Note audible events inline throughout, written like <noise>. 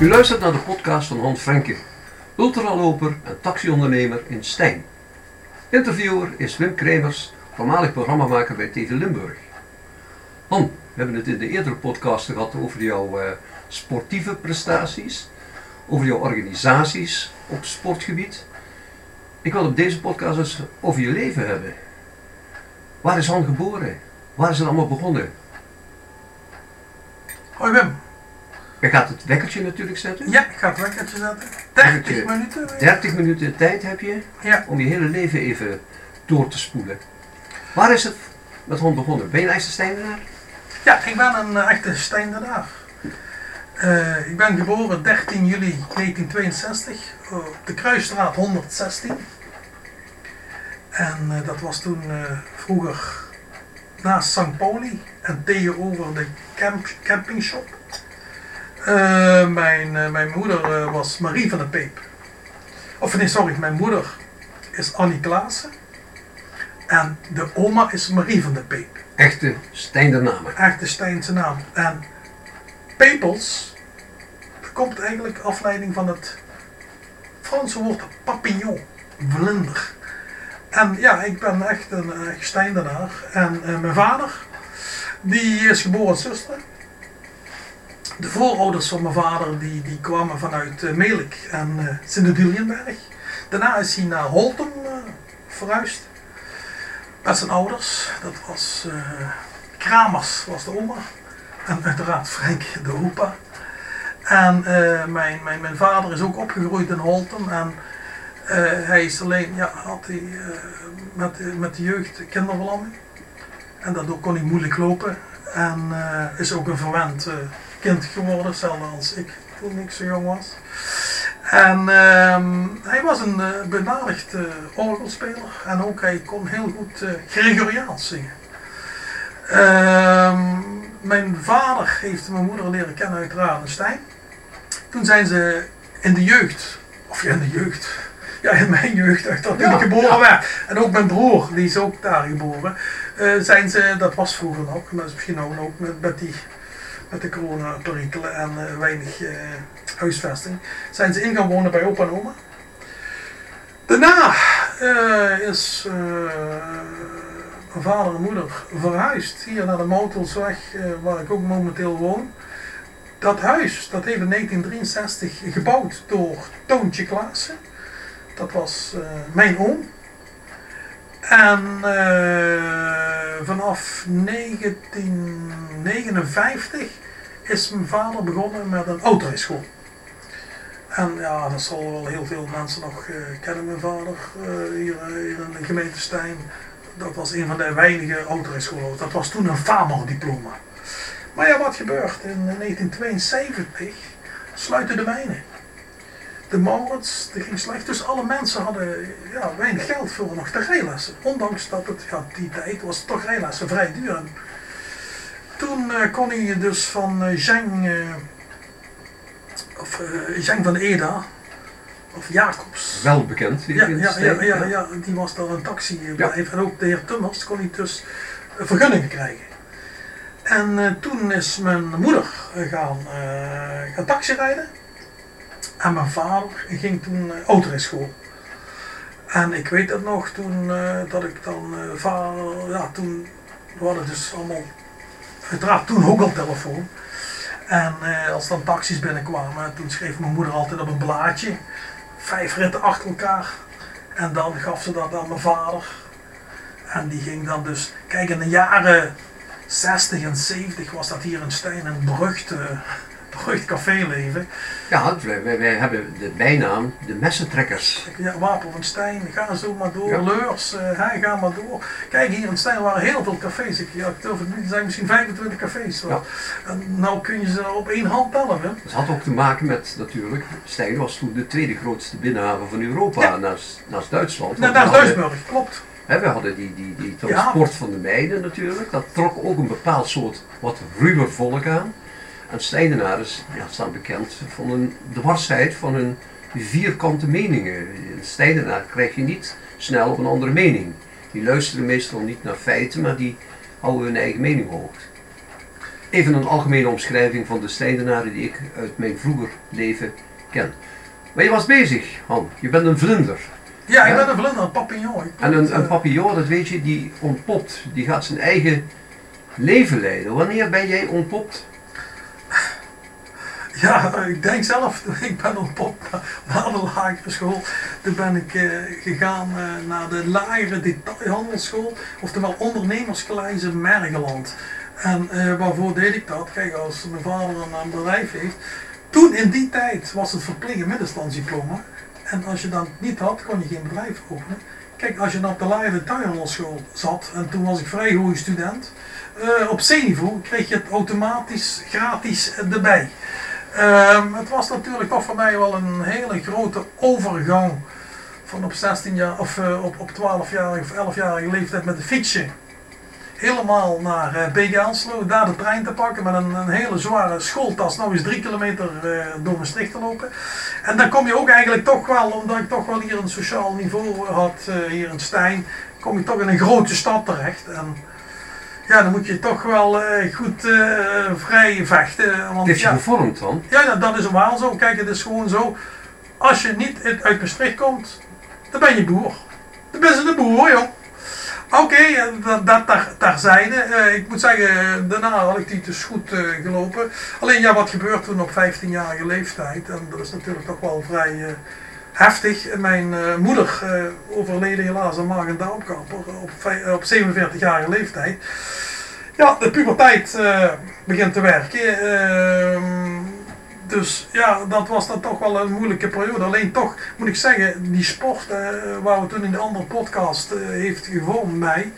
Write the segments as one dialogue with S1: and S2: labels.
S1: U luistert naar de podcast van Han Frenke, ultraloper en taxiondernemer in Stijn. Interviewer is Wim Kremers, voormalig programmamaker bij TV Limburg. Han, we hebben het in de eerdere podcast gehad over jouw eh, sportieve prestaties, over jouw organisaties op sportgebied. Ik wil op deze podcast eens over je leven hebben. Waar is Han geboren? Waar is het allemaal begonnen?
S2: Hoi Wim.
S1: Je gaat het wekkertje natuurlijk zetten.
S2: Ja, ik ga het wekkertje zetten. 30
S1: Wekkertje.
S2: minuten.
S1: 30 minuten tijd heb je
S2: Ja.
S1: om je hele leven even door te spoelen. Waar is het met hond begonnen? Ben je een echte Stijnenaar?
S2: ja, ik ben een eh, echte Stijndenaar. Eh ik ben geboren 13 juli 1962 op de Kruisstraat 116. En eh, dat was toen vroeger naast St. Pauli en tegenover de camp, campingshop. Eh, mijn, eh, mijn moeder eh, was Marie van der Peep. Of nee, sorry, mijn moeder is Annie Klaassen. En de oma is Marie van der Peep.
S1: Echte Stijndernamer.
S2: Echte Stijnse naam. En Pepels, komt eigenlijk afleiding van het Franse woord papillon, vlinder. En ja, ik ben echt een Stijndenaar. En mijn vader, die is geboren in Zuster. De voorouders van mijn vader, die, die kwamen vanuit uh, Melik en uh, Sint-Dulienberg. Daarna is hij naar Holtem uh, verhuisd. Met zijn ouders. Dat was uh, Kramers, was de oma. En uiteraard Frank, de opa. En mijn, mijn, mijn vader is ook opgegroeid in Holtem. En hij is alleen, ja, had hij met, met de jeugd kinderverlamming. En daardoor kon hij moeilijk lopen. En is ook een verwend kind geworden, hetzelfde als ik toen ik zo jong was. En uh, hij was een uh, benadigd uh, orgelspeler en ook hij kon heel goed uh, Gregoriaans zingen. Ehm, mijn vader heeft mijn moeder leren kennen uit Radenstein. Toen zijn ze in de jeugd, of ja in de jeugd, ja in mijn jeugd, dat ja, ik geboren ja. werd. En ook mijn broer, die is ook daar geboren. zijn ze, dat was vroeger nog, maar misschien ook, ook met, met die met de coronaperikelen en uh, weinig uh, huisvesting, zijn ze in gaan wonen bij opa en oma. Daarna uh, is mijn vader en moeder verhuisd hier naar de Moutelsweg, waar ik ook momenteel woon. Dat huis, dat heeft in 1963 gebouwd door Toontje Klaassen. Dat was mijn oom. En vanaf 1959 is mijn vader begonnen met een autorijschool. En ja, dat zal wel heel veel mensen nog uh, kennen, mijn vader, hier, hier, in de gemeente Stijn. Dat was een van de weinige autorijscholen. Dat was toen een FAMO-diploma. Maar ja, wat gebeurt? In 1972 sluiten de mijnen. De Maurits, die ging slecht. Dus alle mensen hadden ja, weinig geld voor nog de rijlessen. Ondanks dat het, ja, die tijd was toch rijlessen vrij duur. En toen uh, kon hij dus van uh, Zheng, uh, of Zheng van Eda, of Jacobs.
S1: Wel bekend.
S2: Ja, ja, ja, ja, ja, die was daar een taxibedrijf. Ja. En ook de heer Tummers kon hij dus vergunningen krijgen. En toen is mijn moeder gaan, gaan taxi rijden. En mijn vader ging toen uh, autorijschool. En ik weet dat nog, toen uh, dat ik dan uh, vader, ja toen, we hadden dus allemaal, uiteraard toen ook al telefoon. En als dan taxis binnenkwamen, toen schreef mijn moeder altijd op een blaadje, vijf ritten achter elkaar. En dan gaf ze dat aan mijn vader. En die ging dan dus, kijk in de jaren 60 en 70 was dat hier in Stijn een berucht berucht caféleven.
S1: Ja, wij, wij, hebben de bijnaam de messentrekkers.
S2: Ja, Wapen van Stijn, ga zo maar door. Ja. Leurs, uh, hij ga maar door. Kijk, hier in Stijn waren heel veel cafés. Ik, ja, ik geloof het niet, er zijn misschien 25 cafés. Ja. En nou kun je ze op één hand tellen. Hè?
S1: Dat had ook te maken met, natuurlijk, Stijn was toen de tweede grootste binnenhaven van Europa, ja. naast, naast Duitsland.
S2: Ja, naast Duitsburg, klopt.
S1: We hadden die, die, die transport ja. van de mijnen natuurlijk. Dat trok ook een bepaald soort wat ruwer volk aan. En Stijnenaren ja, staan bekend van een dwarsheid van hun vierkante meningen. In Stijnenaar krijg je niet snel op een andere mening. Die luisteren meestal niet naar feiten, maar die houden hun eigen mening hoog. Even een algemene omschrijving van de strijdenaren die ik uit mijn vroeger leven ken. Maar je was bezig, Han. Je bent een vlinder.
S2: Ja, ik ben een vlinder, een papillon.
S1: En een, een
S2: eh,
S1: papillon, dat weet je, die ontpopt. Die gaat zijn eigen leven leiden. Wanneer ben jij ontpopt?
S2: Ja, ik denk zelf, <laughs> ik ben op pop na de lagere school. Toen ben ik eh, gegaan eh, naar de lagere detailhandelschool, oftewel ondernemerskleis in Mergeland. En eh, waarvoor deed ik dat? Kijk, als mijn vader een, bedrijf heeft. Toen in die tijd was het verplicht een middenstandsdiploma. En als je dat niet had, kon je geen bedrijf openen. Kijk, als je op de lagere detailhandelsschool zat, en toen was ik vrij goede student, eh, op C-niveau kreeg je het automatisch gratis erbij. Ehm, het was natuurlijk toch voor mij wel een hele grote overgang van op 16 jaar of eh, op, op 12-jarige of 11-jarige leeftijd met een fietsje. Helemaal naar eh BG Anslo, daar de trein te pakken met een, een hele zware schooltas, nou eens drie kilometer eh, door Maastricht te lopen. En dan kom je ook eigenlijk toch wel, omdat ik toch wel hier een sociaal niveau had, eh, hier in Stijn, kom je toch in een grote stad terecht. En ja, dan moet je toch wel eh, goed eh, vrij vechten. Want,
S1: Het je
S2: ja,
S1: gevormd dan?
S2: ja, dat, dat is wel zo. Kijk, het is gewoon zo. Als je niet uit- Maastricht komt, dan ben je boer. Dan ben je de boer, joh. Oké, eh, dat, dat daar, terzijde. Eh, ik moet zeggen, daarna had ik die dus goed gelopen. Alleen ja, wat gebeurt toen op 15-jarige leeftijd? En dat is natuurlijk toch wel vrij heftig. Mijn eh, moeder eh, overleden helaas aan maag- en op, op 47-jarige leeftijd. Ja, de puberteit eh, begint te werken. Ehm, dus ja, dat was dan toch wel een moeilijke periode. Alleen toch moet ik zeggen, die sport waar we toen in de andere podcast heeft gevormd mij,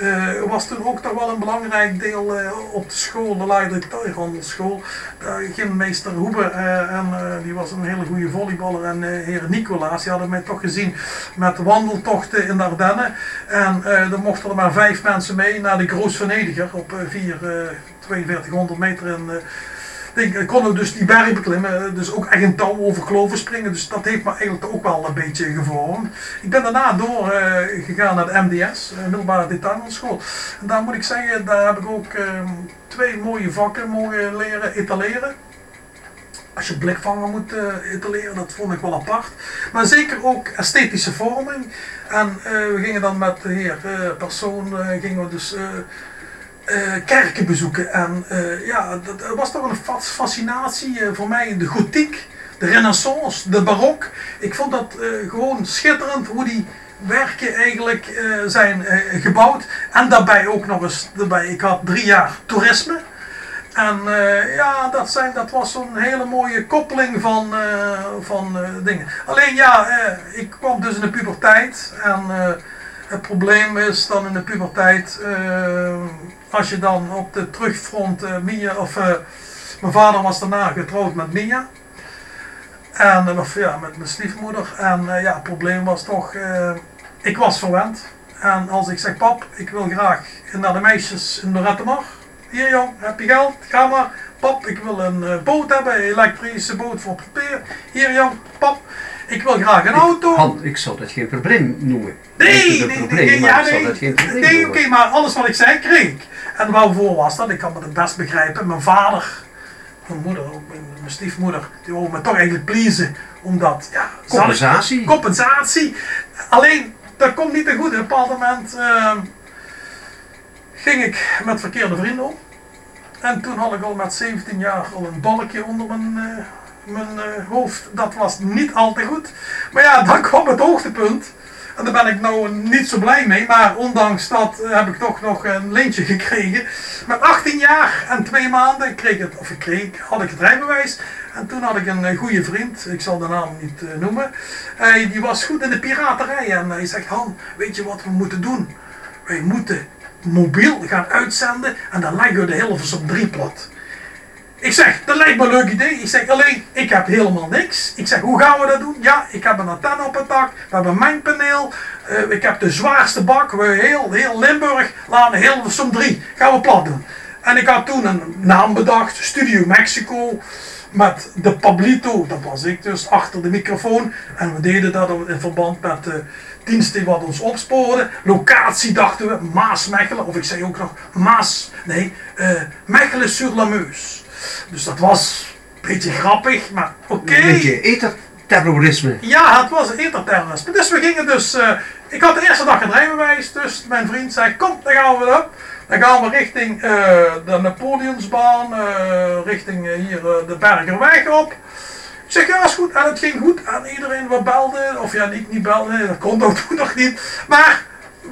S2: eh, was toen ook toch wel een belangrijk deel eh, op de school, de lagere detailhandelsschool. Daar ging meester Hoeber eh, en eh, die was een hele goede volleyballer en eh heer Nicolaas, die hadden mij toch gezien met wandeltochten in de Ardennen. En eh er mochten er maar vijf mensen mee naar de Groos Venediger op eh, vier, eh, 4200 meter in eh, ik ik kon ook dus die berg beklimmen, dus ook echt een touw over kloven springen. Dus dat heeft me eigenlijk ook wel een beetje gevormd. Ik ben daarna doorgegaan gegaan naar de MDS, eh, middelbare detailhandelsschool. En daar moet ik zeggen, daar heb ik ook eh, twee mooie vakken mogen leren etaleren. Als je blikvanger moet eh, etaleren, dat vond ik wel apart. Maar zeker ook esthetische vorming. En eh, we gingen dan met de heer eh, Persoon, eh, gingen we dus... eh, kerken bezoeken. En eh, ja, dat, was toch een fa- fascinatie eh, voor mij. De gotiek, de renaissance, de barok. Ik vond dat gewoon schitterend hoe die werken eigenlijk zijn gebouwd. En daarbij ook nog eens, daarbij, ik had drie jaar toerisme. En ja, dat, zijn, dat was zo'n hele mooie koppeling van, van dingen. Alleen ja, ik kwam dus in de puberteit. En het probleem is dan in de puberteit, eh, als je dan op de terugfront eh, Mia, of eh, mijn vader was daarna getrouwd met Mia. En of, ja, met mijn stiefmoeder. En ja, het probleem was toch, ik was verwend. En als ik zeg, pap, ik wil graag naar de meisjes in Lorette Mar. Hier jong, heb je geld? Ga maar. Pap, ik wil een boot hebben, een elektrische boot voor papier. Hier jong, ik wil graag een auto.
S1: Han, ik zou dat geen probleem noemen.
S2: Nee, nee, nee,
S1: probleem,
S2: nee, ja,
S1: dat geen probleem
S2: nee, oké, maar alles wat ik zei, kreeg ik. En waarvoor was dat? Ik kan me het best begrijpen. Mijn vader, mijn moeder, mijn, mijn stiefmoeder, die wou me toch eigenlijk pleasen. Omdat, ja, ik-
S1: Compensatie?
S2: compensatie. Alleen, dat komt niet te goed. Op een bepaald moment ehm, ging ik met verkeerde vrienden om. En toen had ik al met 17 jaar al een balkje onder mijn, eh, mijn eh, hoofd. Dat was niet al te goed. Maar ja, <laughs> dan kwam het hoogtepunt. En daar ben ik nou niet zo blij mee. Maar ondanks dat eh, heb ik toch nog een leentje <laughs> gekregen. Met 18 jaar en twee maanden kreeg het, of ik kreeg, had ik het rijbewijs. En toen had ik een eh, goede vriend, ik zal de naam niet noemen. Hij die was goed in de piraterij. En hij zegt, Han, weet je wat we moeten doen? Wij moeten mobiel gaan uitzenden en dan leggen we de Hilversum 3 plat. Ik zeg, dat lijkt me een leuk idee. Ik zeg alleen, ik heb helemaal niks. Ik zeg, hoe gaan we dat doen? Ja, ik heb een antenne op het dak. We hebben een mengpaneel. eh, ik heb de zwaarste bak. We heel, heel Limburg. Laten Hilversum 3. Gaan we plat doen. En ik had toen een naam bedacht. Studio Mexico. met de Pablito, dat was ik dus, achter de microfoon. En we deden dat in verband met de dienst die wat ons opsporen. Locatie dachten we, Maasmechelen, of ik zei ook nog Maas, nee, uh, Mechelen sur la. Dus dat was een beetje grappig, maar oké.
S1: Een beetje eterterrorisme.
S2: Ja, het was eterterrorisme. Dus we gingen dus, uh, ik had de eerste dag een rijbewijs, dus mijn vriend zei, kom, dan gaan we op. Dan gaan we richting uh, de Napoleonsbaan, uh, richting hier de Bergerweg op. Ik zeg ja, is goed. En het ging goed. En iedereen wat belde, of ja, niet, niet belde, dat kon ook toen <laughs> nog niet. Maar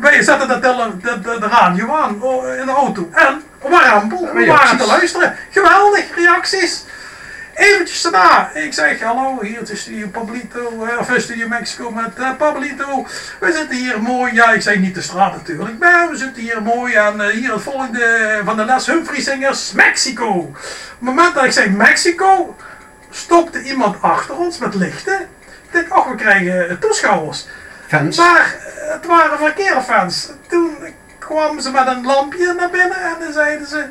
S2: wij zetten de, de, de, de radio aan in de auto. En we waren, we waren te luisteren. Geweldig, reacties. Eventjes daarna, ik zeg hallo, hier is Studio Pablito, of Studio Mexico met uh, Pablito. We zitten hier mooi, ja ik zeg niet de straat natuurlijk, maar we zitten hier mooi en uh, hier het volgende van de les Humphrey Singers, Mexico. Op het moment dat ik zeg Mexico, stopte iemand achter ons met lichten. Ik denk, ach we krijgen toeschouwers. Maar het waren verkeerde fans. Toen kwamen ze met een lampje naar binnen en dan zeiden ze...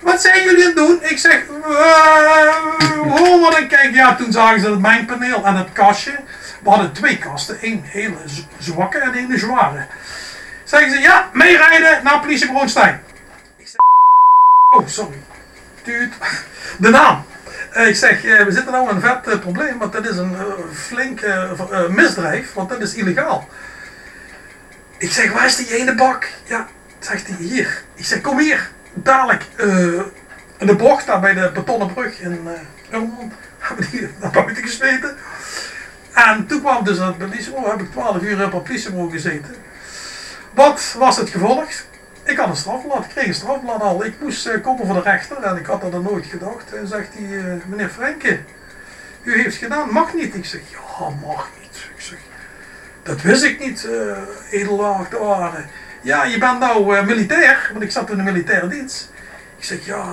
S2: Wat zijn jullie aan het doen? Ik zeg, <laughs> oh, wat ik kijk. Ja, toen zagen ze het mijn paneel en het kastje. We hadden twee kasten, één hele zwakke en één zware. Zeggen ze, ja, meerijden naar politiebureau Stijn. Ik zeg, oh, sorry. Tuut. <laughs> De naam. Ik zeg, we zitten nou in een vet probleem, want dat is een flink misdrijf, want dat is illegaal. Ik zeg, waar is die ene bak? Ja, zegt hij, hier. Ik zeg, kom hier dadelijk in de bocht daar bij de betonnen brug in uh, <laughs> hebben die naar buiten gesmeten. En toen kwam dus het politiebureau, heb ik 12 uur op politiebureau gezeten. Wat was het gevolg? Ik had een strafblad, ik kreeg een strafblad al. Ik moest uh, komen voor de rechter en ik had dat er nooit gedacht. En zegt hij, uh, meneer Frenke, u heeft gedaan, mag niet. Ik zeg, ja, mag niet. Ik zeg, dat wist ik niet, uh. Ja, je bent nou militair, want ik zat in de militaire dienst. Ik zeg, ja,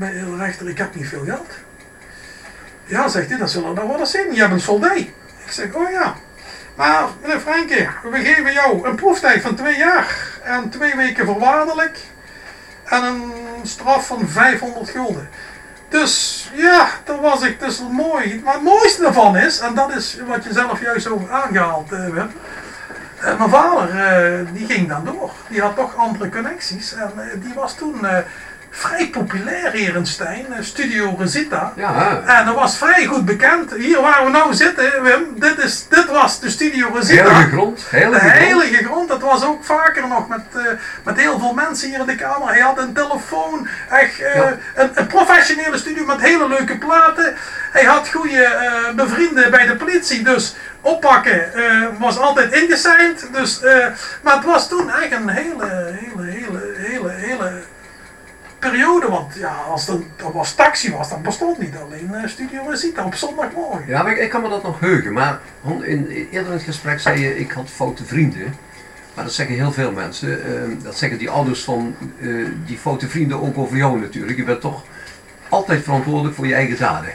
S2: uh, rechter, ik heb niet veel geld. Ja, zegt hij, dat zullen er nou wel eens zijn. Je hebt een soldaat. Ik zeg, oh ja. Maar meneer Franke, we geven jou een proeftijd van twee jaar. En twee weken voorwaardelijk. En een straf van 500 gulden. Dus ja, dat was ik dus mooi. Maar het mooiste daarvan is, en dat is wat je zelf juist over aangehaald hebt. Uh, mijn vader, uh, die ging dan door. Die had toch andere connecties. En die was toen vrij populair hier in Stijn, Studio Rosita.
S1: Ja.
S2: En dat was vrij goed bekend. Hier waar we nou zitten, Wim, dit, is, dit was de Studio Rosita.
S1: Heilige grond. Heilige,
S2: de heilige grond. grond. Dat was ook vaker nog met, met heel veel mensen hier in de kamer. Hij had een telefoon, echt ja. een, een, professionele studio met hele leuke platen. Hij had goede bevrienden bij de politie, dus oppakken was altijd ingeseind. Dus, maar het was toen eigenlijk een hele, hele, hele periode. Want ja, als er, was taxi was, dan bestond niet alleen uh, Studio Rosita op zondagmorgen.
S1: Ja, maar ik, ik, kan me dat nog heugen. Maar in, eerder in het gesprek zei je, ik had foute vrienden. Maar dat zeggen heel veel mensen. dat zeggen die ouders van die foute vrienden ook over jou natuurlijk. Je bent toch altijd verantwoordelijk voor je eigen daden.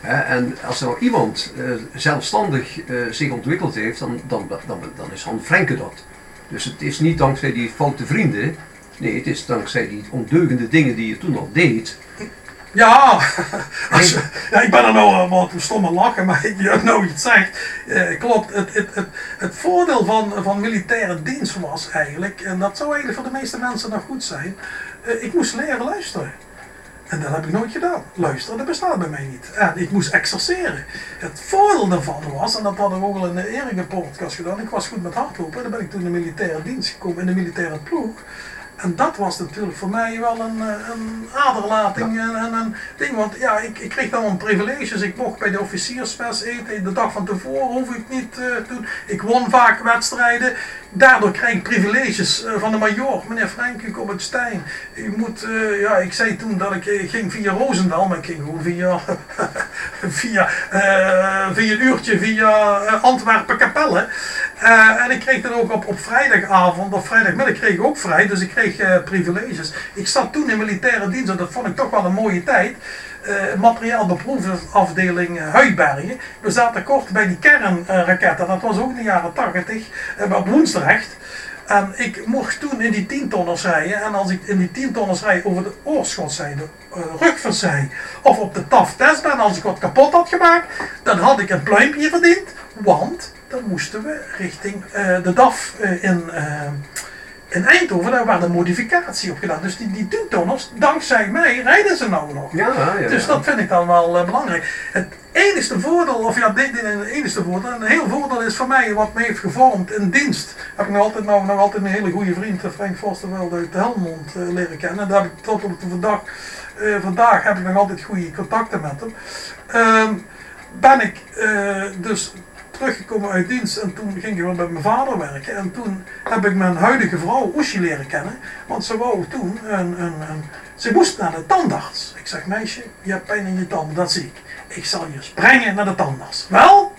S1: en als er nou iemand uh, zelfstandig zich ontwikkeld heeft, dan, dan, dan, dan is Han Frenke dat. Dus het is niet dankzij die foute vrienden, nee, het is dankzij die ondeugende dingen die je toen al deed.
S2: Ja, <laughs> als, ja ik ben er nou wat stomme lachen, maar je nou iets zegt, eh, klopt. Het, het, het, het voordeel van, van militaire dienst was eigenlijk, en dat zou eigenlijk voor de meeste mensen nog goed zijn, ik moest leren luisteren. En dat heb ik nooit gedaan. Luisteren, dat bestaat bij mij niet. En ik moest exerceren. Het voordeel daarvan was, en dat hadden we ook al in de eerige podcast gedaan, ik was goed met hardlopen. En dan ben ik toen in de militaire dienst gekomen, in de militaire ploeg. En dat was natuurlijk voor mij wel een, een aderlating en een, ding. Want ja, ik, ik kreeg dan een privileges. Ik mocht bij de officiersmes eten. De dag van tevoren hoef ik niet uh, te doen. Ik won vaak wedstrijden. Daardoor krijg ik privileges uh, van de major. Meneer Frank, u uit Stijn. U moet, uh, ja, ik zei toen dat ik ging via Roosendaal. Maar ik ging gewoon via, <laughs> via, via een uurtje via Antwerpen Kapelle. en ik kreeg dan ook op, op vrijdagavond of vrijdagmiddag kreeg ik ook vrij. Dus ik kreeg uh, privileges. Ik zat toen in militaire dienst en dat vond ik toch wel een mooie tijd. Uh, materiaalbeproevingsafdeling uh, Huidbergen. We zaten kort bij die kernraketten, dat was ook in de jaren 80, uh, op Woensdrecht. En ik mocht toen in die 10 tonners rijden. En als ik in die 10 tonners rijd over de oorschotszijde, uh, rugverzij of op de TAF test ben, als ik wat kapot had gemaakt, dan had ik een pluimpje verdiend. Want dan moesten we richting uh, de DAF uh, in, in Eindhoven, daar werd een modificatie op gedaan. Dus die, die 10 tonners, dankzij mij, rijden ze nou nog.
S1: Ja, ja,
S2: dus dat vind ik dan wel belangrijk. Het enige voordeel, of ja, dit is het enige voordeel, een heel voordeel is voor mij wat me heeft gevormd in dienst. Heb ik nog altijd, nou, nog altijd een hele goede vriend, Frank Forsterveld uit Helmond, leren kennen. Daar heb ik tot op de vandaag, uh, vandaag heb ik nog altijd goede contacten met hem. Uh, ben ik dus teruggekomen uit dienst en toen ging ik weer met mijn vader werken. En toen heb ik mijn huidige vrouw Oesje leren kennen. Want ze wou toen een, ze moest naar de tandarts. Ik zeg meisje, je hebt pijn in je tanden, dat zie ik. Ik zal je brengen naar de tandarts. Wel?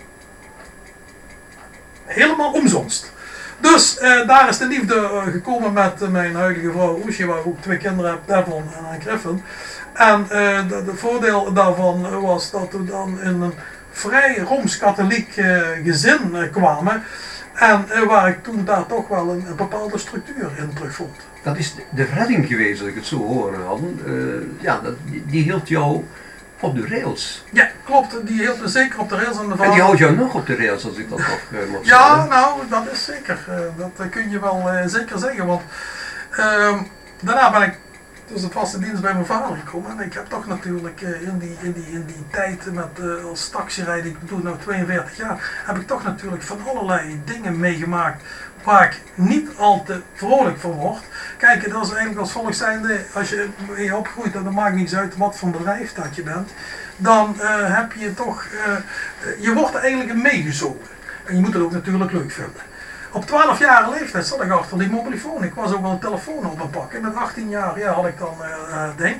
S2: Helemaal omzonst. Dus eh, daar is de liefde uh, gekomen met uh, mijn huidige vrouw Oesje, waar ik ook twee kinderen heb, Devon en Griffin. En het voordeel daarvan was dat we dan in een vrij Rooms-Katholiek gezin kwamen. En waar ik toen daar toch wel een, een, bepaalde structuur in terugvond.
S1: Dat is de redding geweest, als ik het zo hoor, hadden. ja, dat, die, hield jou op de rails.
S2: Ja, klopt. Die hield me zeker op de rails. En, de
S1: en die houdt jou nog op de rails, als ik dat nog uh, mag
S2: ja,
S1: zeggen.
S2: nou, dat is zeker. Uh, dat kun je wel zeker zeggen. Want ehm, daarna ben ik dus de vaste dienst bij mijn vader gekomen. En ik heb toch natuurlijk in, die, in, die, in die tijd met, als taxirijder, ik doe nu 42 jaar, heb ik toch natuurlijk van allerlei dingen meegemaakt waar ik niet al te vrolijk van word. Kijk, dat is eigenlijk als volk zijnde, als je, je opgroeit, dat maakt niets uit wat voor bedrijf dat je bent, dan uh, heb je toch, je wordt eigenlijk meegezogen. En je moet het ook natuurlijk leuk vinden. Op 12 jaar leeftijd zat ik achter die mobielefoon. Ik was ook wel een telefoon op het pakken. Met 18 jaar ja, had ik dan uh, ding.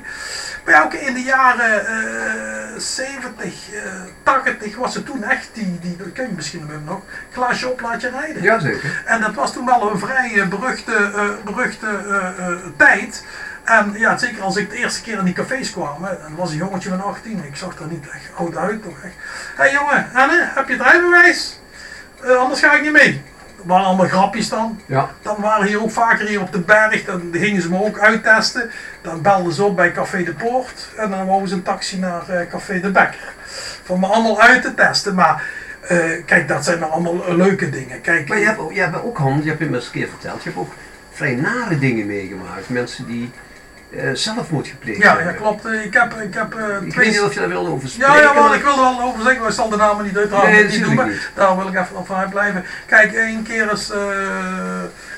S2: Maar ja, ook in de jaren uh, 70, 80 was het toen echt, die, die, dat ken je misschien nog, glaasje op laat je rijden.
S1: Jazeker.
S2: En dat was toen wel een vrij beruchte, beruchte tijd. En ja, zeker als ik de eerste keer in die cafés kwam, dan was een jongetje van 18. Ik zag er niet echt oud uit. Toch echt. Hé hey, jongen, Anne, heb je het rijbewijs? anders ga ik niet mee waren allemaal grapjes dan.
S1: Ja.
S2: Dan waren hier ook vaker hier op de berg, dan gingen ze me ook uittesten. Dan belden ze op bij Café de Poort en dan wouden ze een taxi naar uh, Café de Bekker. Voor me allemaal uit te testen. Maar uh, kijk, dat zijn allemaal leuke dingen. Kijk,
S1: maar je hebt, je hebt ook, Hans, je hebt me eens een keer verteld, je hebt ook vrij nare dingen meegemaakt. Mensen die uh, zelfmoord gepleegd
S2: ja,
S1: hebben.
S2: Ja, klopt. Ik heb, ik heb uh,
S1: ik weet niet of je daar wilde over spreken.
S2: Ja, ja wel, ik wil er wel over zeggen, maar ik zal de namen niet uiteraard
S1: nee,
S2: niet noemen. Niet. Daar wil ik even vanuit blijven. Kijk, één keer is, uh,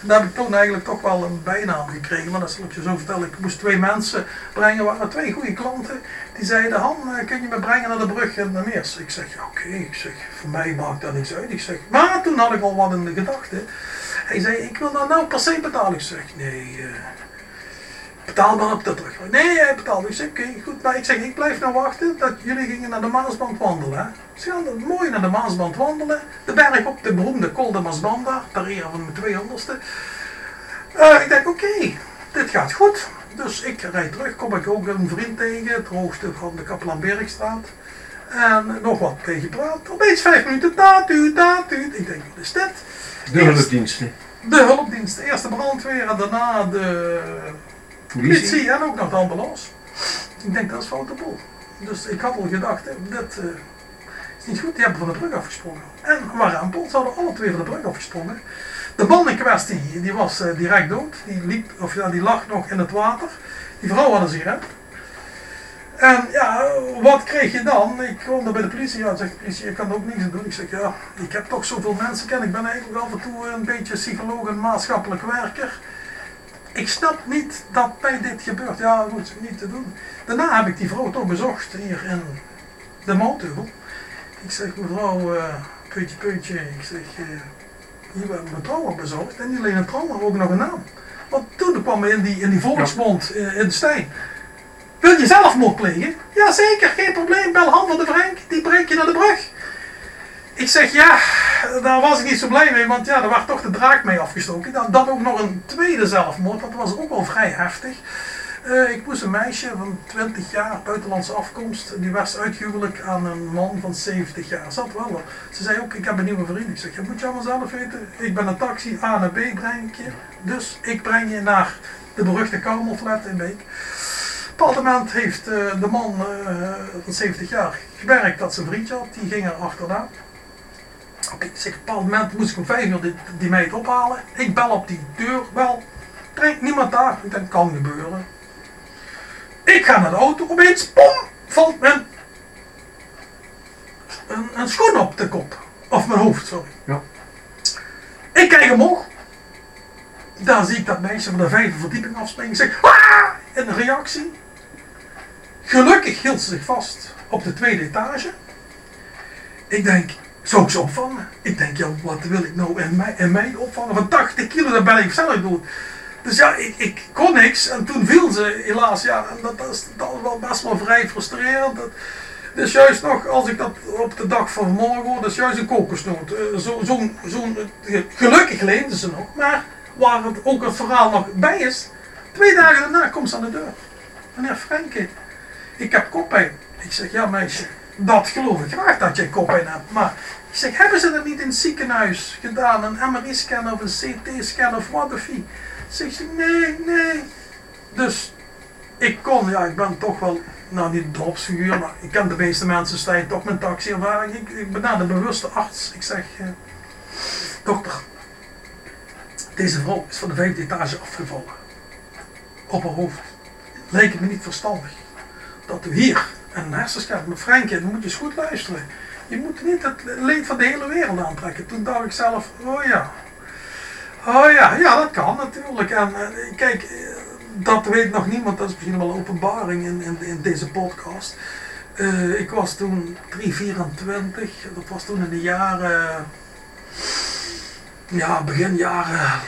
S2: daar heb ik toen eigenlijk toch wel een bijnaam gekregen, maar dat zal ik je zo vertellen. Ik moest twee mensen brengen, waren twee goede klanten. Die zeiden, Han, kun je me brengen naar de brug in de Meers? Ik zeg, oké. Okay. Ik zeg, voor mij maakt dat niks uit. Ik zeg, maar toen had ik al wat in de gedachten. Hij zei, ik wil dat nou per se betalen. Ik zeg, nee, betaal maar op de terug. Nee, hij betaalde. Ik zeg, oké, okay, goed. Maar ik zeg, ik blijf nou wachten dat jullie gingen naar de Maasband wandelen. Ze gaan mooi naar de Maasband wandelen. De berg op, de beroemde Col de Masbanda, ter ere van mijn 200ste. Uh, ik denk, oké, okay, dit gaat goed. Dus ik rijd terug, kom ik ook een vriend tegen, het hoogste van de Kapelanbergstraat. En nog wat tegen praat. Opeens vijf minuten, tatu, tatu. Ik denk, wat is dit?
S1: De hulpdiensten.
S2: De hulpdiensten. Eerst de brandweer en daarna de politie en ook nog de ambulance. Ik denk dat is foute boel. Dus ik had al gedacht, dit uh, is niet goed, die hebben van de brug afgesprongen. En we waren aan Pols, hadden alle twee van de brug afgesprongen. De man in kwestie, die was uh, direct dood. Die, liep, of, ja, die lag nog in het water. Die vrouw hadden ze gered. En ja, wat kreeg je dan? Ik kwam er bij de politie aan en zegt de politie, kan er ook niks aan doen. Ik zeg, ja, ik heb toch zoveel mensen kennen. Ik ben eigenlijk af en toe een beetje psycholoog en maatschappelijk werker ik snap niet dat mij dit gebeurt. Ja, dat moet niet te doen. Daarna heb ik die vrouw toch bezocht hier in de Mouteuvel. Ik zeg, mevrouw, uh, puntje, puntje. Ik zeg, uh, hier hebben we een trauma bezocht. En niet alleen een maar ook nog een naam. Want toen kwam in die, in die volksmond uh, in de Stijn. Wil je zelfmoord plegen? Jazeker, geen probleem. Bel Han van de Vrenk, die brengt je naar de brug. Ik zeg ja, daar was ik niet zo blij mee, want ja, er werd toch de draak mee afgestoken. Dan, dan ook nog een tweede zelfmoord, dat was ook wel vrij heftig. Eh, ik moest een meisje van 20 jaar, buitenlandse afkomst, die was uitgehuwelijk aan een man van 70 jaar. Zat wel. Ze zei ook, ik heb een nieuwe vriend. Ik zeg, je moet je allemaal zelf weten. Ik ben een taxi, A naar B breng ik je. Dus ik breng je naar de beruchte Kamerflat in Beek. Op een moment heeft eh, de man eh, van 70 jaar gemerkt dat zijn vriendje had. Die ging er achterna. Oké, zeg, op een bepaald moment moest ik om 5 uur die, die meid ophalen. Ik bel op die deur, wel, brengt niemand daar. Ik denk, kan gebeuren. Ik ga naar de auto, opeens, pom, valt mijn een, een schoen op de kop. Of mijn hoofd, sorry.
S1: Ja.
S2: Ik kijk omhoog. Daar zie ik dat meisje van de vijfde verdieping afspringen. Zeg, ah! In reactie. Gelukkig hield ze zich vast op de tweede etage. Ik denk, zou ik ze opvangen? Ik denk, ja, wat wil ik nou in mij, in mij opvangen? Van 80 kilo, dat ben ik zelf dood. Dus ja, ik, ik kon niks en toen viel ze helaas. Ja, en dat, dat, is, dat wel best wel vrij frustrerend. Dus juist nog, als ik dat op de dag van morgen hoor, dat is juist een kokosnoot. Uh, Zo'n, zo gelukkig leefde ze nog, maar waar het ook het verhaal nog bij is, twee dagen daarna komt ze aan de deur. Meneer Frenke, ik heb koppijn. Ik zeg, ja meisje, dat geloof ik graag dat je koppijn hebt, maar ik zeg, hebben ze dat niet in het ziekenhuis gedaan, een MRI-scan of een CT-scan of wat of ie? Zeg ze, nee, nee. Dus ik kon, ja, ik ben toch wel, nou niet dorpsfiguur, maar ik ken de meeste mensen, sta je toch met taxi-ervaring. Ik, ik ben naar de bewuste arts. Ik zeg, eh, dokter, deze vrouw is van de vijfde etage afgevallen. Op haar hoofd. Leek het me niet verstandig dat u hier een hersenscan met Frenkie, dan moet je eens goed luisteren. Je moet niet het leed van de hele wereld aantrekken. Toen dacht ik zelf, oh ja, Oh ja, ja, dat kan natuurlijk. En uh, kijk, uh, dat weet nog niemand, dat is misschien wel een openbaring in, in, deze podcast. Uh, ik was toen 324, dat was toen in de jaren, ja, begin jaren,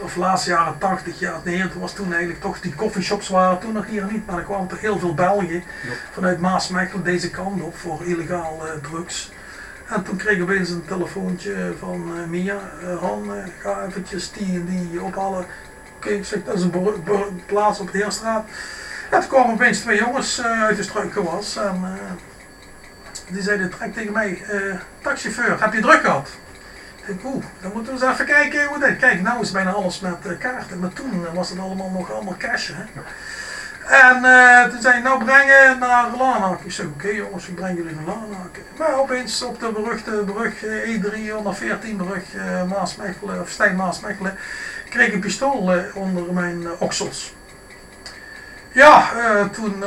S2: of laatste jaren 80, ja, nee, het was toen eigenlijk toch, die coffeeshops waren toen nog hier niet, maar er kwamen toch heel veel Belgen ja. vanuit Maasmechelen deze kant op voor illegaal drugs. En toen kreeg ik opeens een telefoontje van uh, Mia. Uh, Han, ga eventjes die en die ophalen. Ik zeg, dat is een plaats op de Heerstraat. En toen kwamen opeens twee jongens uit de struikenwas. En die zeiden direct tegen mij, taxichauffeur, heb je druk gehad? Denk, oeh, dan moeten we eens even kijken hoe dat... Kijk, nou is bijna alles met kaarten. Maar toen was het allemaal nog allemaal cash. En uh, toen zei hij, nou brengen naar Lanaken. Ik zei, oké jongens, ik breng jullie naar Lanaken. Maar opeens op de beruchte brug E314, brug uh, Maasmechelen, of Stijn Maasmechelen, kreeg ik een pistool onder mijn oksels. Ja, toen,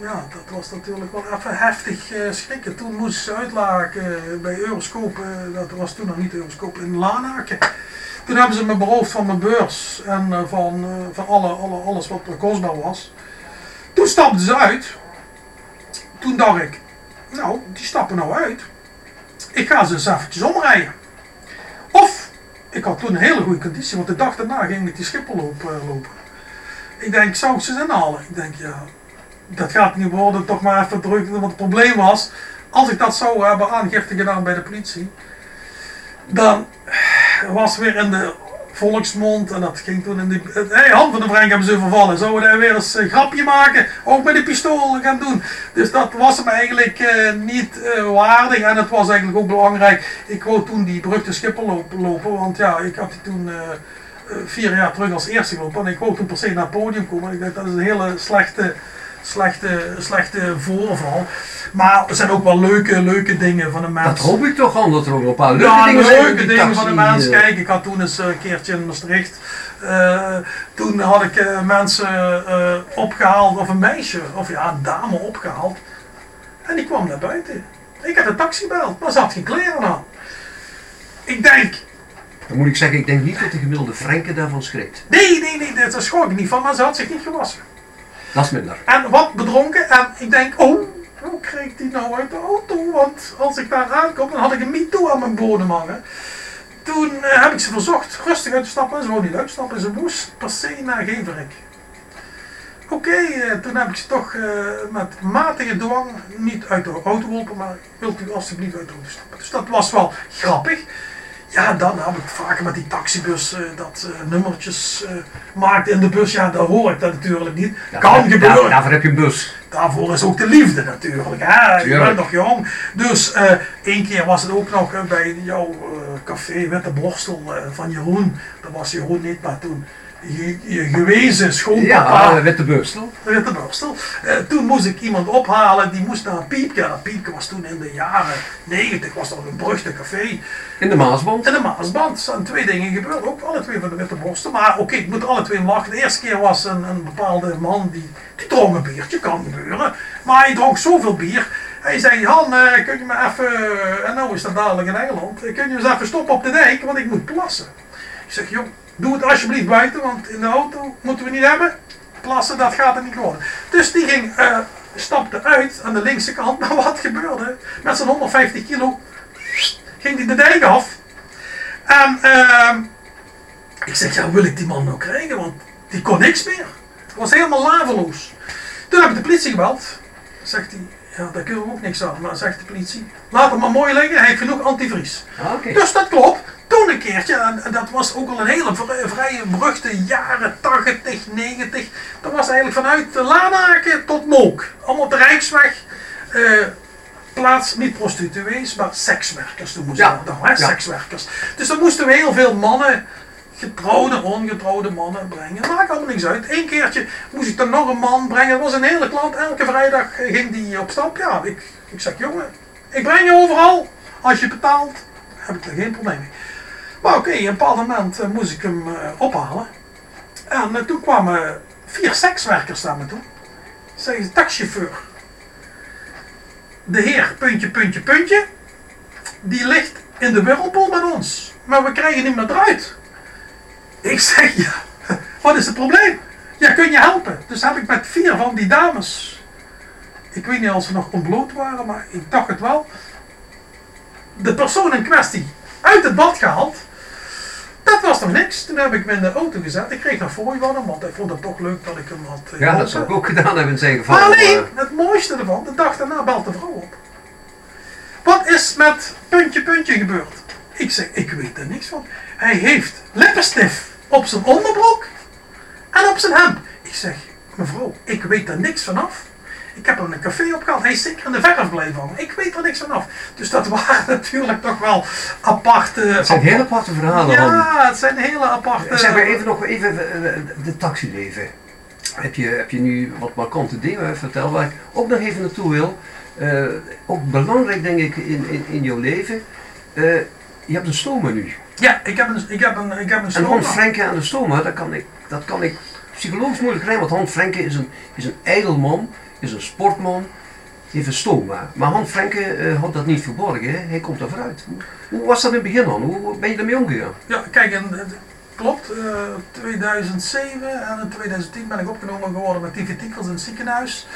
S2: ja, dat was natuurlijk wel even heftig schrikken. Toen moest ze uitlaken bij Euroscope, dat was toen nog niet Euroscope, in Lanaken. Toen hebben ze me beroofd van mijn beurs en van, van alle, alle, alles wat kostbaar was. Toen stapten ze uit. Toen dacht ik, nou, die stappen nou uit. Ik ga ze eens eventjes omrijden. Of, ik had toen een hele goede conditie, want de dag daarna ging ik die Schiphol loop, uh, lopen. Ik denk, zou ik ze inhalen? Ik denk, ja, dat gaat niet worden, toch maar even terug. Want het probleem was, als ik dat zou hebben aangifte gedaan bij de politie, dan was weer in de volksmond en dat ging toen in de... Hé, hey, van de Frank hebben ze vervallen. Zouden we daar weer eens een grapje maken? Ook met de pistool gaan doen. Dus dat was hem eigenlijk uh, niet uh, waardig en het was eigenlijk ook belangrijk. Ik wou toen die brug te Schiphol lopen, want ja, ik had die toen... Uh, vier jaar terug als eerste gelopen en ik wou toen per se naar het podium komen. Ik dacht dat is een hele slechte slechte, slechte voorval. Maar er zijn ook wel leuke, leuke dingen van de mens.
S1: Dat hoop ik toch al, dat er ook een paar leuke
S2: ja,
S1: dingen
S2: zijn. leuke dingen van de mens. Uh... Kijk, ik had toen eens een keertje in Maastricht. Uh, toen had ik uh, mensen opgehaald, of een meisje, of ja, een dame opgehaald. En die kwam naar buiten. Ik had een taxi gebeld, maar ze had geen kleren aan. Ik denk,
S1: dan moet ik zeggen, ik denk niet dat de gemiddelde Frenke daarvan schrikt.
S2: Nee, nee, nee, daar schrok ik niet van, maar ze had zich niet gewassen.
S1: Dat.
S2: En wat bedronken. En ik denk, oh, hoe kreeg die nou uit de auto? Want als ik daar aankom, dan had ik een MeToo aan mijn bodem hangen. Toen uh, heb ik ze verzocht rustig uit te stappen. Ze wou niet uitstappen. Ze moest per se naar Geverik. Oké, uh, toen heb ik ze toch uh, met matige dwang niet uit de auto geholpen. Maar wilt u alstublieft uit de auto stappen. Dus dat was wel grappig. Ja, dan heb ik vaker met die taxibus eh, dat eh, nummertjes eh maakte in de bus. Ja, daar hoor ik dat natuurlijk niet.
S1: Ja,
S2: kan
S1: daar-
S2: gebeuren.
S1: daar- daarvoor heb je een bus.
S2: Daarvoor is ook de liefde natuurlijk. Hè? Je bent nog jong. Dus één keer was het ook nog bij jouw café Witte Borstel van Jeroen. Dat was Jeroen niet, maar toen je, je gewezen schoonpapa.
S1: Ja, witte burstel.
S2: Witte Borstel. Eh, toen moest ik iemand ophalen, die moest naar een Piepke. Was toen in de jaren 90, was dat een beruchte café.
S1: In de Maasband.
S2: In de Maasband Er zijn twee dingen gebeurd, ook alle twee van de Witte Borstel. Maar oké, ik moet alle twee lachen. De eerste keer was een, een bepaalde man die, die dronk een biertje, kan gebeuren. Maar hij dronk zoveel bier. Hij zei, Han, eh, kun je me even, eh, en nou is dat dadelijk in Engeland, eh, kun je eens even stoppen op de dijk, want ik moet plassen. Ik zeg, joh, doe het alsjeblieft buiten, want in de auto moeten we niet hebben. Plassen, dat gaat er niet worden. Dus die ging, eh, stapte uit aan de linkse kant, <laughs> maar wat gebeurde? Met zijn 150 kilo ging hij de dijk af. En ehm, ik zeg, ja, wil ik die man nou krijgen? Want die kon niks meer. Het was helemaal laveloos. Toen heb ik de politie gebeld. Zegt hij, ja, daar kunnen we ook niks aan. Maar zegt de politie, laat hem maar mooi liggen, hij heeft genoeg antivries.
S1: Ah, Oké.
S2: Dus dat klopt. Toen een keertje, en, dat was ook al een hele vri- vrij beruchte jaren 80, 90. Dat was eigenlijk vanuit de Lanaken tot Mook. Allemaal op de Rijksweg. eh, plaats niet prostituees, maar sekswerkers. Toen moesten
S1: Ja,
S2: we dan, hè,
S1: ja.
S2: sekswerkers. Dus dan moesten we heel veel mannen, getrouwde, ongetrouwde mannen brengen. Dat maakt allemaal niks uit. Eén keertje moest ik dan nog een man brengen. Dat was een hele klant. Elke vrijdag eh, ging die op stap. Ja, ik, ik zeg, jongen, ik breng je overal. Als je betaalt, heb ik er geen probleem mee. Maar oké, een bepaald moment eh, moest ik hem eh, ophalen. En eh, toen kwamen vier sekswerkers naar me toe. Zeggen ze, taxichauffeur. De heer, puntje, puntje, puntje. Die ligt in de whirlpool met ons. Maar we krijgen hem niet meer eruit. Ik zeg, ja, <laughs> wat is het probleem? Ja, kun je helpen? Dus heb ik met vier van die dames. Ik weet niet of ze nog ontbloot waren, maar ik dacht het wel. De persoon in kwestie uit het bad gehaald. Dat was nog niks. Toen heb ik hem in de auto gezet. Ik kreeg van hem, want ik vond het toch leuk dat ik hem had. eh,
S1: Ja, dat zou ik ook gedaan hebben in zijn geval.
S2: Maar alleen,
S1: eh,
S2: het mooiste ervan, de dag daarna belt de vrouw op. Wat is met puntje puntje gebeurd? Ik zeg, ik weet er niks van. Hij heeft lippenstift op zijn onderbroek en op zijn hemd. Ik zeg, mevrouw, ik weet er niks vanaf. Ik heb hem een café opgehaald. Hij is zeker in de verf blijven hangen. Ik weet er niks vanaf. Dus dat <laughs> waren natuurlijk toch wel aparte...
S1: Het zijn hele aparte verhalen.
S2: Ja, het zijn hele aparte...
S1: Zeg maar even nog even eh, de taxileven. Heb je, heb je nu wat markante dingen verteld waar ik ook nog even naartoe wil. Eh, ook belangrijk denk ik in, in, in jouw leven. Eh, je hebt een stoma nu.
S2: Ja, ik heb een, ik heb een, ik heb een
S1: En
S2: stoma.
S1: Hans Frenke aan de stoma, dat kan ik, dat kan ik psychologisch moeilijk rijden. Want Hans Frenke is een, is een ijdelman, is een sportman, heeft een stoma. Maar Hans Frenke eh, had dat niet verborgen, hè? hij komt er vooruit. Hoe, was dat in het begin dan? Hoe ben je daarmee omgegaan?
S2: Ja, kijk, en, het klopt. eh 2007 en in 2010 ben ik opgenomen geworden met divertikels in het ziekenhuis.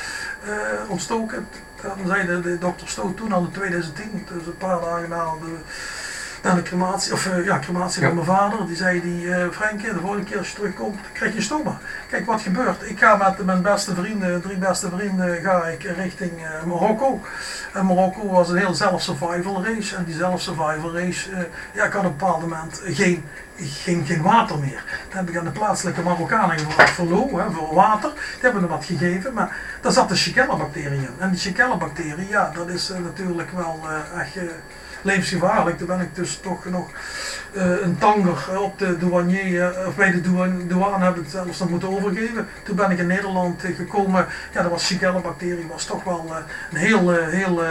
S2: eh, ontstoken. Dan zei de, de dokter Stoot toen al in 2010, dus een paar dagen na de, na de crematie, of eh, ja, crematie
S1: Ja.
S2: van mijn vader, die zei die, Frenkie, de volgende keer als je terugkomt, krijg je stoma. Kijk wat gebeurt. Ik ga met mijn beste vrienden, drie beste vrienden, ga ik richting eh, Marokko. En Marokko was een heel zelf-survival race. En die zelf-survival race, eh, ja, ik had op een bepaald moment geen, geen, geen water meer. Dan heb ik aan de plaatselijke Marokkanen gevraagd voor lo, hè, voor water. Die hebben me wat gegeven, maar daar zat de Shigella-bacterie in. En die Shigella-bacterie, ja, dat is natuurlijk wel echt levensgevaarlijk. Toen ben ik dus toch nog eh, een tanger op de douanier, eh, of bij de douane, douane heb ik het zelfs nog moeten overgeven. Toen ben ik in Nederland gekomen. Ja, dat was Shigella-bacterie, was toch wel eh, een heel, heel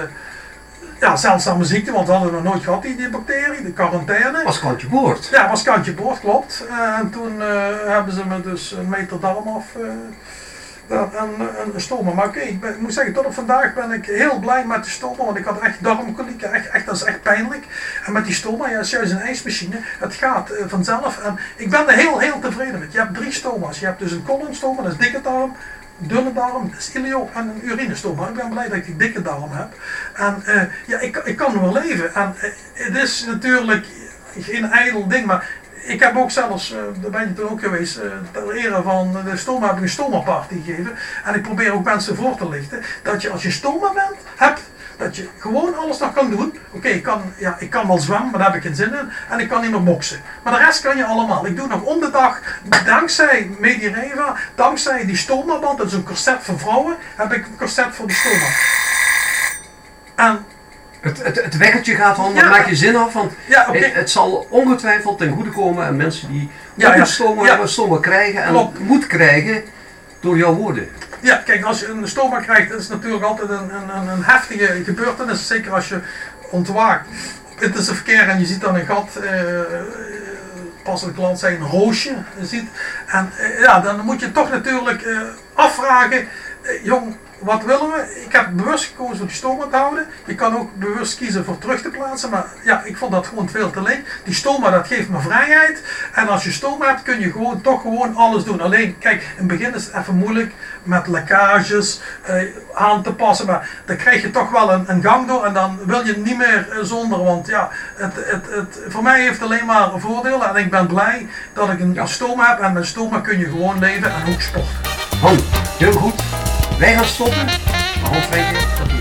S2: ja, zeldzame ziekte, want we hadden nog nooit gehad die, die bacterie, de quarantaine.
S1: Was kantje boord.
S2: Ja, was kantje boord, klopt. En toen hebben ze me dus een meter darm af en, en, en een. Maar oké, ik, moet zeggen, tot op vandaag ben ik heel blij met de stoma, want ik had echt darmkoliek. Echt, echt, dat is echt pijnlijk. En met die stoma, ja, juist een ijsmachine. Het gaat eh, vanzelf. En ik ben er heel, heel tevreden met. Je hebt drie stoma's. Je hebt dus een kolonstoma, dat is dikke darm. Dunne darm, dat is ilio en een urinestoma. Ik ben blij dat ik die dikke darm heb. En eh, ja, ik, ik kan wel leven. En eh, het is natuurlijk geen ijdel ding, maar ik heb ook zelfs, eh, daar ben je toen ook geweest, eh, ter ere van de stoma heb ik een stoma party gegeven. En ik probeer ook mensen voor te lichten dat je als je stoma bent, hebt, dat je gewoon alles nog kan doen. Oké, ik, kan, ja, ik kan wel zwemmen, maar daar heb ik geen zin in. En ik kan niet meer boksen. Maar de rest kan je allemaal. Ik doe nog om de dag, dankzij Medireva, dankzij die stomaband, dat is een corset voor vrouwen, heb ik een corset voor de stoma. En
S1: Het, het, het wekkertje gaat al,
S2: Ja.
S1: dan maak je zin af, want
S2: ja,
S1: het, het zal ongetwijfeld ten goede komen aan mensen die
S2: Ja, ja.
S1: een stoma krijgen en
S2: Klopt.
S1: moet krijgen door jouw woorden.
S2: Ja, kijk, als je een stoma krijgt, dat is natuurlijk altijd een, een, een, een heftige gebeurtenis. Zeker als je ontwaakt op intensive care en je ziet dan een gat, eh passelijk land zijn, een roosje ziet. En eh, ja, dan moet je toch natuurlijk eh, afvragen, eh, jong, wat willen we? Ik heb bewust gekozen voor die stoma te houden. Je kan ook bewust kiezen voor terug te plaatsen, maar ja, ik vond dat gewoon veel te leeg. Die stoma, dat geeft me vrijheid. En als je stoma hebt, kun je gewoon toch gewoon alles doen. Alleen, kijk, in het begin is het even moeilijk met lekkages eh, aan te passen, maar dan krijg je toch wel een, een gang door en dan wil je niet meer eh, zonder, want ja, het, het, het, voor mij heeft het alleen maar voordelen en ik ben blij dat ik een
S1: Ja.
S2: stoma heb en met stoma kun je gewoon leven en ook sporten.
S1: Han, heel goed. Wij gaan stoppen. Maar doe